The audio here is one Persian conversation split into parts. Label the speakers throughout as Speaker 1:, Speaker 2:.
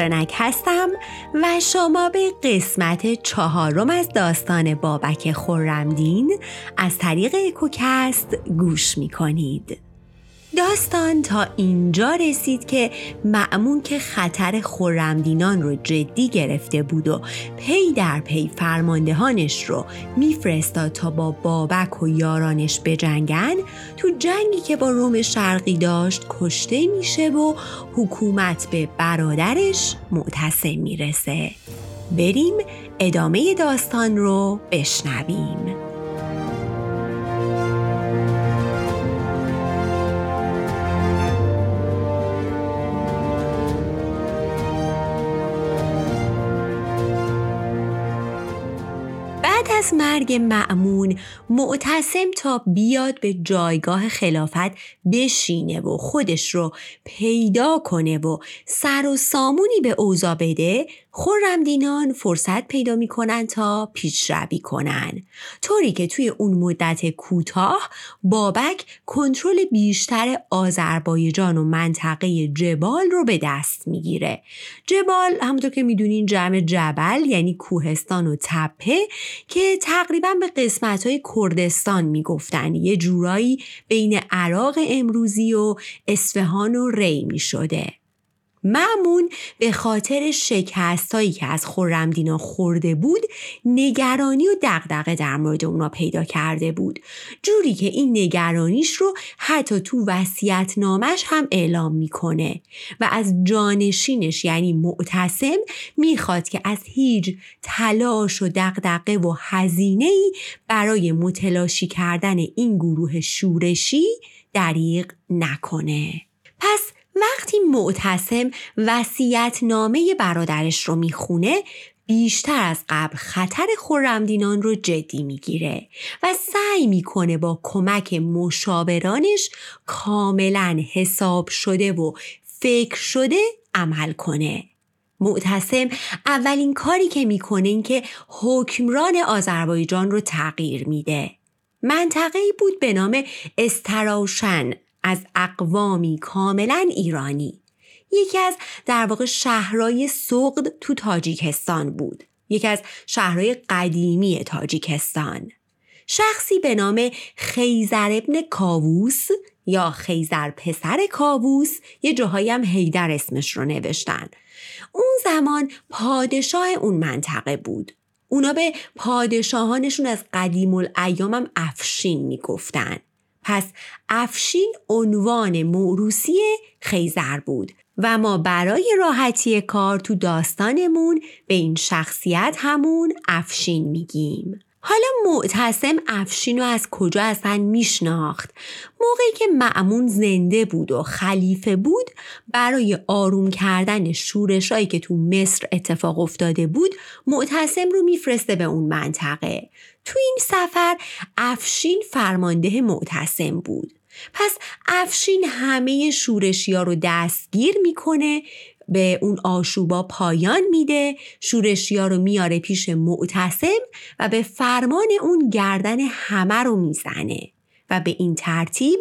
Speaker 1: فرانک هستم و شما به قسمت چهارم از داستان بابک خورمدین از طریق اکوکست گوش می کنید. داستان تا اینجا رسید که معمون که خطر خورمدینان رو جدی گرفته بود و پی در پی فرماندهانش رو میفرستاد تا با بابک و یارانش بجنگن تو جنگی که با روم شرقی داشت کشته میشه و حکومت به برادرش معتصم می‌رسه. بریم ادامه داستان رو بشنویم. از مرگ معمون معتصم تا بیاد به جایگاه خلافت بشینه و خودش رو پیدا کنه و سر و سامونی به اوضا بده خورمدینان فرصت پیدا می‌کنن تا پیشروی کنن. طوری که توی اون مدت کوتاه بابک کنترل بیشتر آذربایجان و منطقه جبال رو به دست می‌گیره. جبال همونطور که می‌دونین جمع جبل یعنی کوهستان و تپه که تقریبا به قسمت های کردستان می‌گفتن. یه جورایی بین عراق امروزی و اصفهان و ری می شده. معمون به خاطر شکستایی که از خورمدینا خورده بود نگرانی و دغدغه در مورد اونا پیدا کرده بود. جوری که این نگرانیش رو حتی تو وسیعت نامش هم اعلام می‌کنه و از جانشینش یعنی معتصم می‌خواد که از هیچ تلاش و دغدغه و هزینه ای برای متلاشی کردن این گروه شورشی دریغ نکنه. پس وقتی معتصم وسیعت نامه برادرش رو می‌خونه بیشتر از قبل خطر خورمدینان رو جدی می‌گیره و سعی می‌کنه با کمک مشاورانش کاملا حساب شده و فکر شده عمل کنه. معتصم اولین کاری که می‌کنه این که حکمران آذربایجان رو تغییر میده. منطقه بود به نام استراوشن از اقوامی کاملا ایرانی. یکی از در واقع شهرهای سقد تو تاجیکستان بود. یکی از شهرهای قدیمی تاجیکستان. شخصی به نام خیزر ابن کاووس یا خیزر پسر کاووس یه جاهایی هم هیدر اسمش رو نوشتن. اون زمان پادشاه اون منطقه بود. اونا به پادشاهانشون از قدیم الایام هم افشین می‌گفتن. پس افشین عنوان موروسی خیزر بود و ما برای راحتی کار تو داستانمون به این شخصیت همون افشین میگیم. حالا معتصم افشین رو از کجا اصلا میشناخت موقعی که معمون زنده بود و خلیفه بود برای آروم کردن شورشایی که تو مصر اتفاق افتاده بود معتصم رو میفرسته به اون منطقه تو این سفر افشین فرمانده معتصم بود. پس افشین همه شورشی رو دستگیر می‌کنه به اون آشوبا پایان میده شورشیا رو میاره پیش معتصم و به فرمان اون گردن همه رو می‌زنه. و به این ترتیب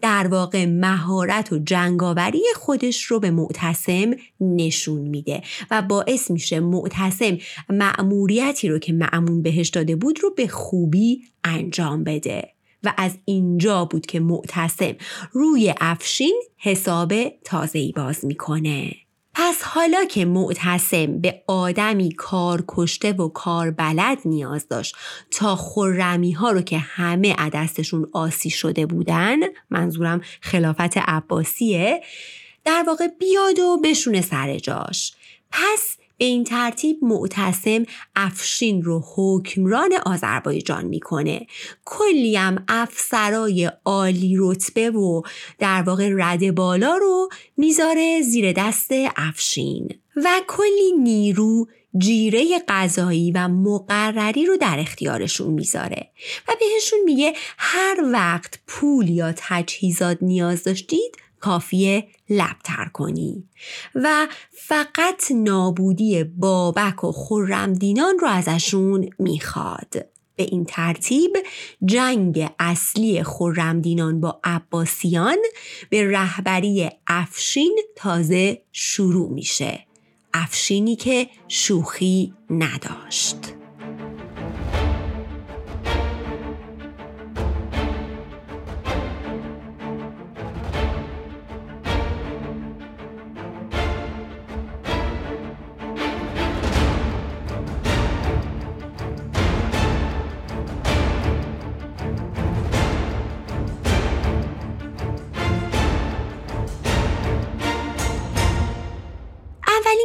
Speaker 1: در واقع مهارت و جنگاوری خودش رو به معتصم نشون میده و باعث میشه معتصم مأموریتی رو که معمون بهش داده بود رو به خوبی انجام بده. و از اینجا بود که معتصم روی افشین حساب تازه‌ای باز می‌کنه. پس حالا که معتصم به آدمی کار کشته و کار بلد نیاز داشت تا خورمی ها رو که همه عدستشون آسی شده بودن منظورم خلافت عباسیه در واقع بیاد و بشونه سر جاش. پس به این ترتیب معتصم افشین رو حکمران آذربایجان می‌کنه. کلی هم افسرای عالی رتبه و در واقع رد بالا رو می‌ذاره زیر دست افشین و کلی نیرو جیره غذایی و مقرری رو در اختیارشون می‌ذاره و بهشون میگه هر وقت پول یا تجهیزات نیاز داشتید کافیه لبتر کنی. و فقط نابودی بابک و خرمدینان رو ازشون می‌خواد. به این ترتیب جنگ اصلی خرمدینان با عباسیان به رهبری افشین تازه شروع میشه. افشینی که شوخی نداشت.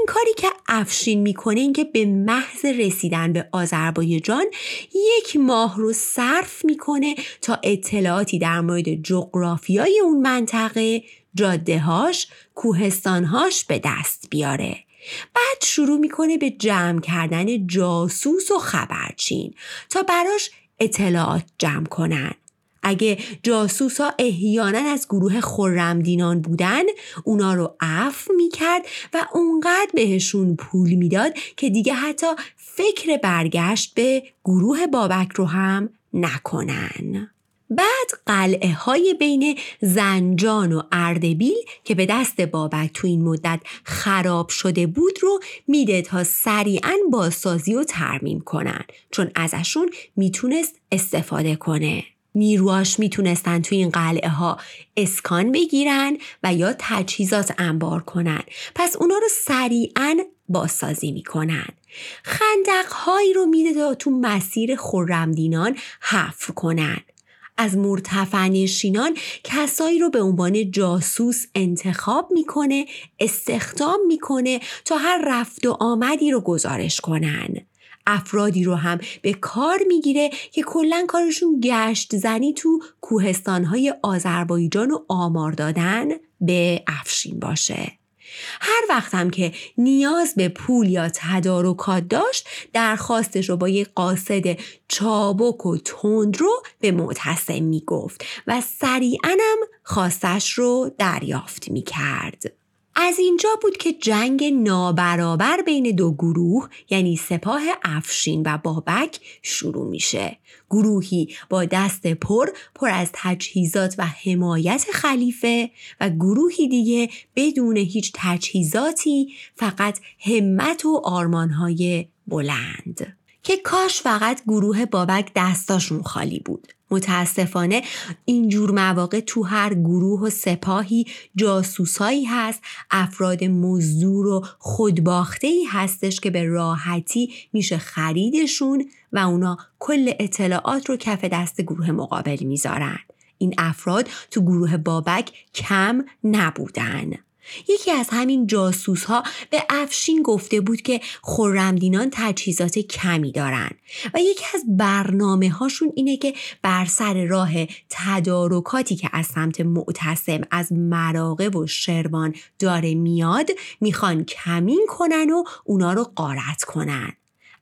Speaker 1: کاری که افشین می‌کنه این که به محض رسیدن به آذربایجان یک ماه رو صرف می‌کنه تا اطلاعاتی در مورد جغرافیای اون منطقه جادههاش کوهستانهاش به دست بیاره. بعد شروع می‌کنه به جمع کردن جاسوس و خبرچین تا براش اطلاعات جمع کنن. اگه جاسوسا احیانا از گروه خرمدینان بودن اونا رو عفو می‌کرد و اونقدر بهشون پول می‌داد که دیگه حتی فکر برگشت به گروه بابک رو هم نکنن. بعد قلعه های بین زنجان و اردبیل که به دست بابک تو این مدت خراب شده بود رو میده تا سریعا بازسازی و ترمیم کنن چون ازشون می‌تونست استفاده کنه. نیروهاش می‌تونستن توی این قلعه ها اسکان بگیرن و یا تجهیزات انبار کنن. پس اونا رو سریعا بازسازی می‌کنن. خندق هایی رو میده تا تو مسیر خرمدینان حفر کنن. از مرتفع نشینان کسایی رو به عنوان جاسوس انتخاب می‌کنه استخدام می‌کنه تا هر رفت و آمدی رو گزارش کنن. افرادی رو هم به کار می‌گیره که کلا کارشون گشت زنی تو کوهستانهای آذربایجان و آمار دادن به افشین باشه. هر وقت هم که نیاز به پول یا تدارکات داشت درخواستش رو با یک قاصد چابک و تند رو به معتصم می‌گفت و سریعا هم خواستش رو دریافت می‌کرد. از اینجا بود که جنگ نابرابر بین دو گروه یعنی سپاه افشین و بابک شروع میشه. گروهی با دست پر پر از تجهیزات و حمایت خلیفه و گروهی دیگه بدون هیچ تجهیزاتی فقط همت و آرمانهای بلند. که کاش فقط گروه بابک دستاشون خالی بود. متاسفانه اینجور مواقع تو هر گروه و سپاهی جاسوسایی هست افراد مزدور و خودباخته هستش که به راحتی میشه خریدشون و اونا کل اطلاعات رو کف دست گروه مقابل می‌ذارن. این افراد تو گروه بابک کم نبودن. یکی از همین جاسوس ها به افشین گفته بود که خورمدینان تجهیزات کمی دارن و یکی از برنامه هاشون اینه که بر سر راه تدارکاتی که از سمت معتصم از مراقب و شروان داره میاد می‌خوان کمین کنن و اونا رو قارت کنن.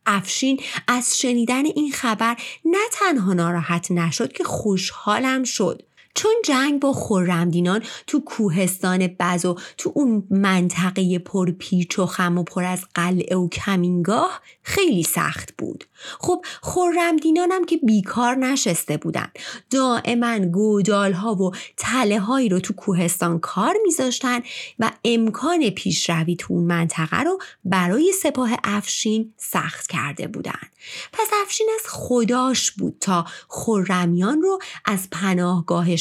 Speaker 1: افشین از شنیدن این خبر نه تنها ناراحت نشد که خوشحالم شد. چون جنگ با خورمدینان تو کوهستان بز و تو اون منطقه پر پیچ و خم و پر از قلعه و کمینگاه خیلی سخت بود. خب خورمدینان هم که بیکار نشسته بودن. دائما گودال ها و تله هایی رو تو کوهستان کار میذاشتن و امکان پیشروی تو اون منطقه رو برای سپاه افشین سخت کرده بودن. پس افشین از خداش بود تا خورمیان رو از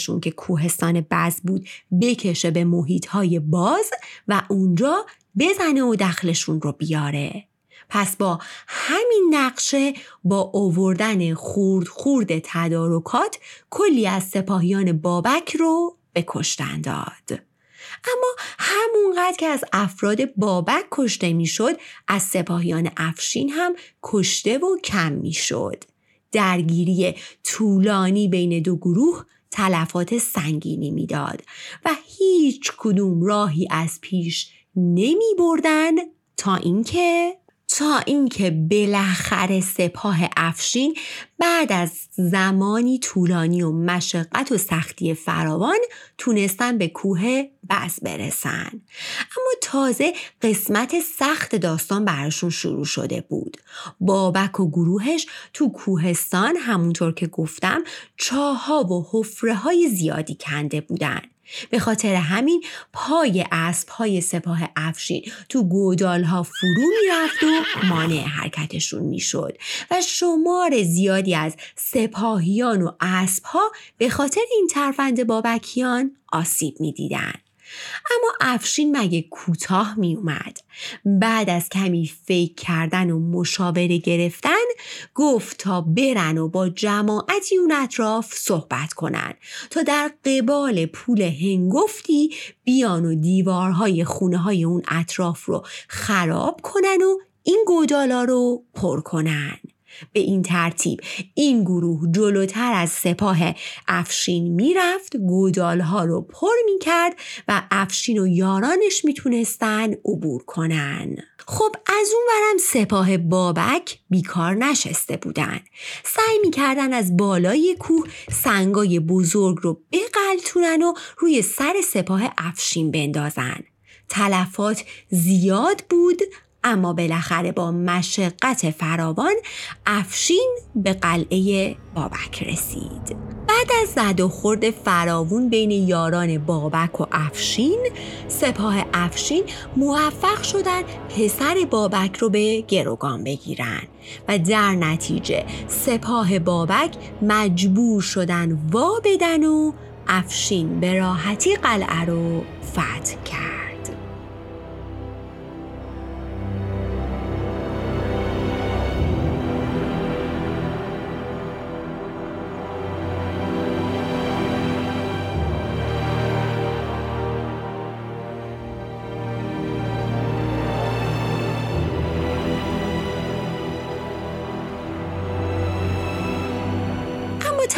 Speaker 1: پناهگاهشون که کوهستان بز بود بکشه به محیط های باز و اونجا بزنه و دخلشون رو بیاره پس با همین نقشه با اووردن خورد خورد تدارکات کلی از سپاهیان بابک رو به داد. اما همونقدر که از افراد بابک کشته می‌شد از سپاهیان افشین هم کشته و کم می‌شد. درگیری طولانی بین دو گروه تلفات سنگینی می‌داد و هیچ کدوم راهی از پیش نمی بردن تا اینکه تا اینکه بالاخره سپاه افشین بعد از زمانی طولانی و مشقت و سختی فراوان تونستن به کوه بز برسن. اما تازه قسمت سخت داستان براشون شروع شده بود. بابک و گروهش تو کوهستان همونطور که گفتم چاها و حفره های زیادی کنده بودن. به خاطر همین پای اسب های سپاه افشین تو گودال ها فرو می‌رفت و مانع حرکتشون می‌شد و شمار زیادی از سپاهیان و اسب ها به خاطر این ترفند بابکیان آسیب می‌دیدند. اما افشین مگه کوتاه می اومد بعد از کمی فکر کردن و مشاوره گرفتن گفت تا برن و با جماعتی اون اطراف صحبت کنن تا در قبال پول هنگفتی بیان و دیوارهای خونه های اون اطراف رو خراب کنن و این گودالا رو پر کنن. به این ترتیب. این گروه جلوتر از سپاه افشین می‌رفت گودالها رو پر می‌کرد و افشین و یارانش می‌تونستن عبور کنن. خب از اون ورم سپاه بابک بیکار نشسته بودن. سعی می‌کردن از بالای کوه سنگای بزرگ رو بقلتونن و روی سر سپاه افشین بندازن. تلفات زیاد بود اما بالاخره با مشقت فراوان افشین به قلعه بابک رسید. بعد از زد و خورد فراوون بین یاران بابک و افشین سپاه افشین موفق شدن پسر بابک رو به گروگان بگیرن و در نتیجه سپاه بابک مجبور شدن وا بدن و افشین به راحتی قلعه رو فتح کرد.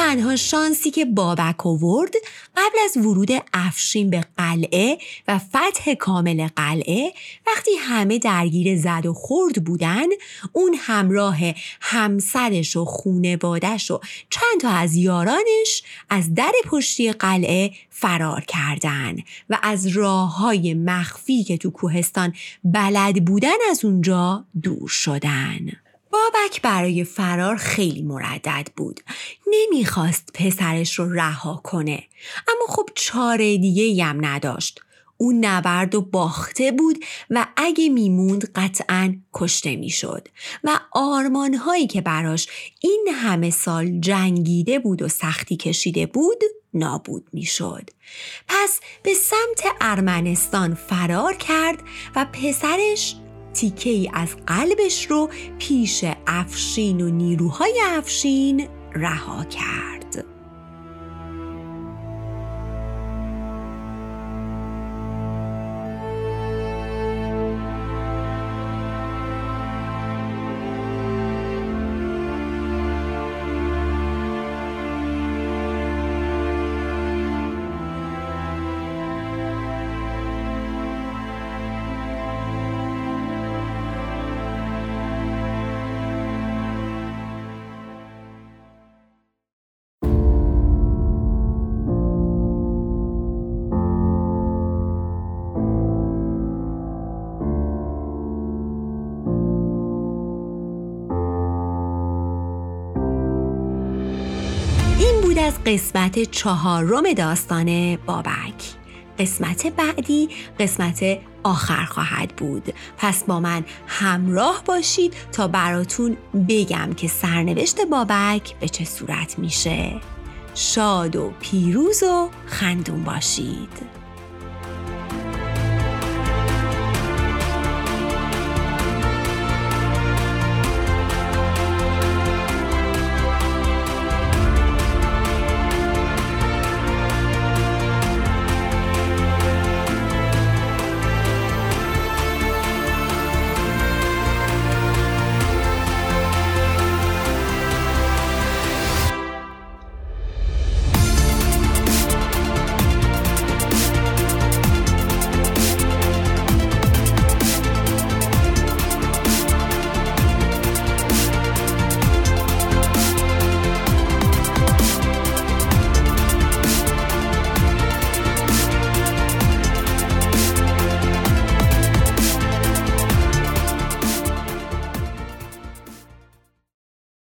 Speaker 1: تنها شانسی که بابک آورد قبل از ورود افشین به قلعه و فتح کامل قلعه وقتی همه درگیر زد و خورد بودن اون همراه همسرش و خونوادش و چند تا از یارانش از در پشتی قلعه فرار کردن و از راه های مخفی که تو کوهستان بلد بودن از اونجا دور شدن. بابک برای فرار خیلی مردد بود. نمی‌خواست پسرش رو رها کنه. اما خب چاره دیگه هم نداشت. اون نبرد و باخته بود و اگه میموند قطعا کشته می‌شد و آرمان هایی که براش این همه سال جنگیده بود و سختی کشیده بود نابود می‌شد. پس به سمت ارمنستان فرار کرد و پسرش تیکه ای از قلبش رو پیش افشین و نیروهای افشین رها کرد. از قسمت چهارم داستان بابک. قسمت بعدی قسمت آخر خواهد بود. پس با من همراه باشید تا براتون بگم که سرنوشت بابک به چه صورت میشه. شاد و پیروز و خندون باشید.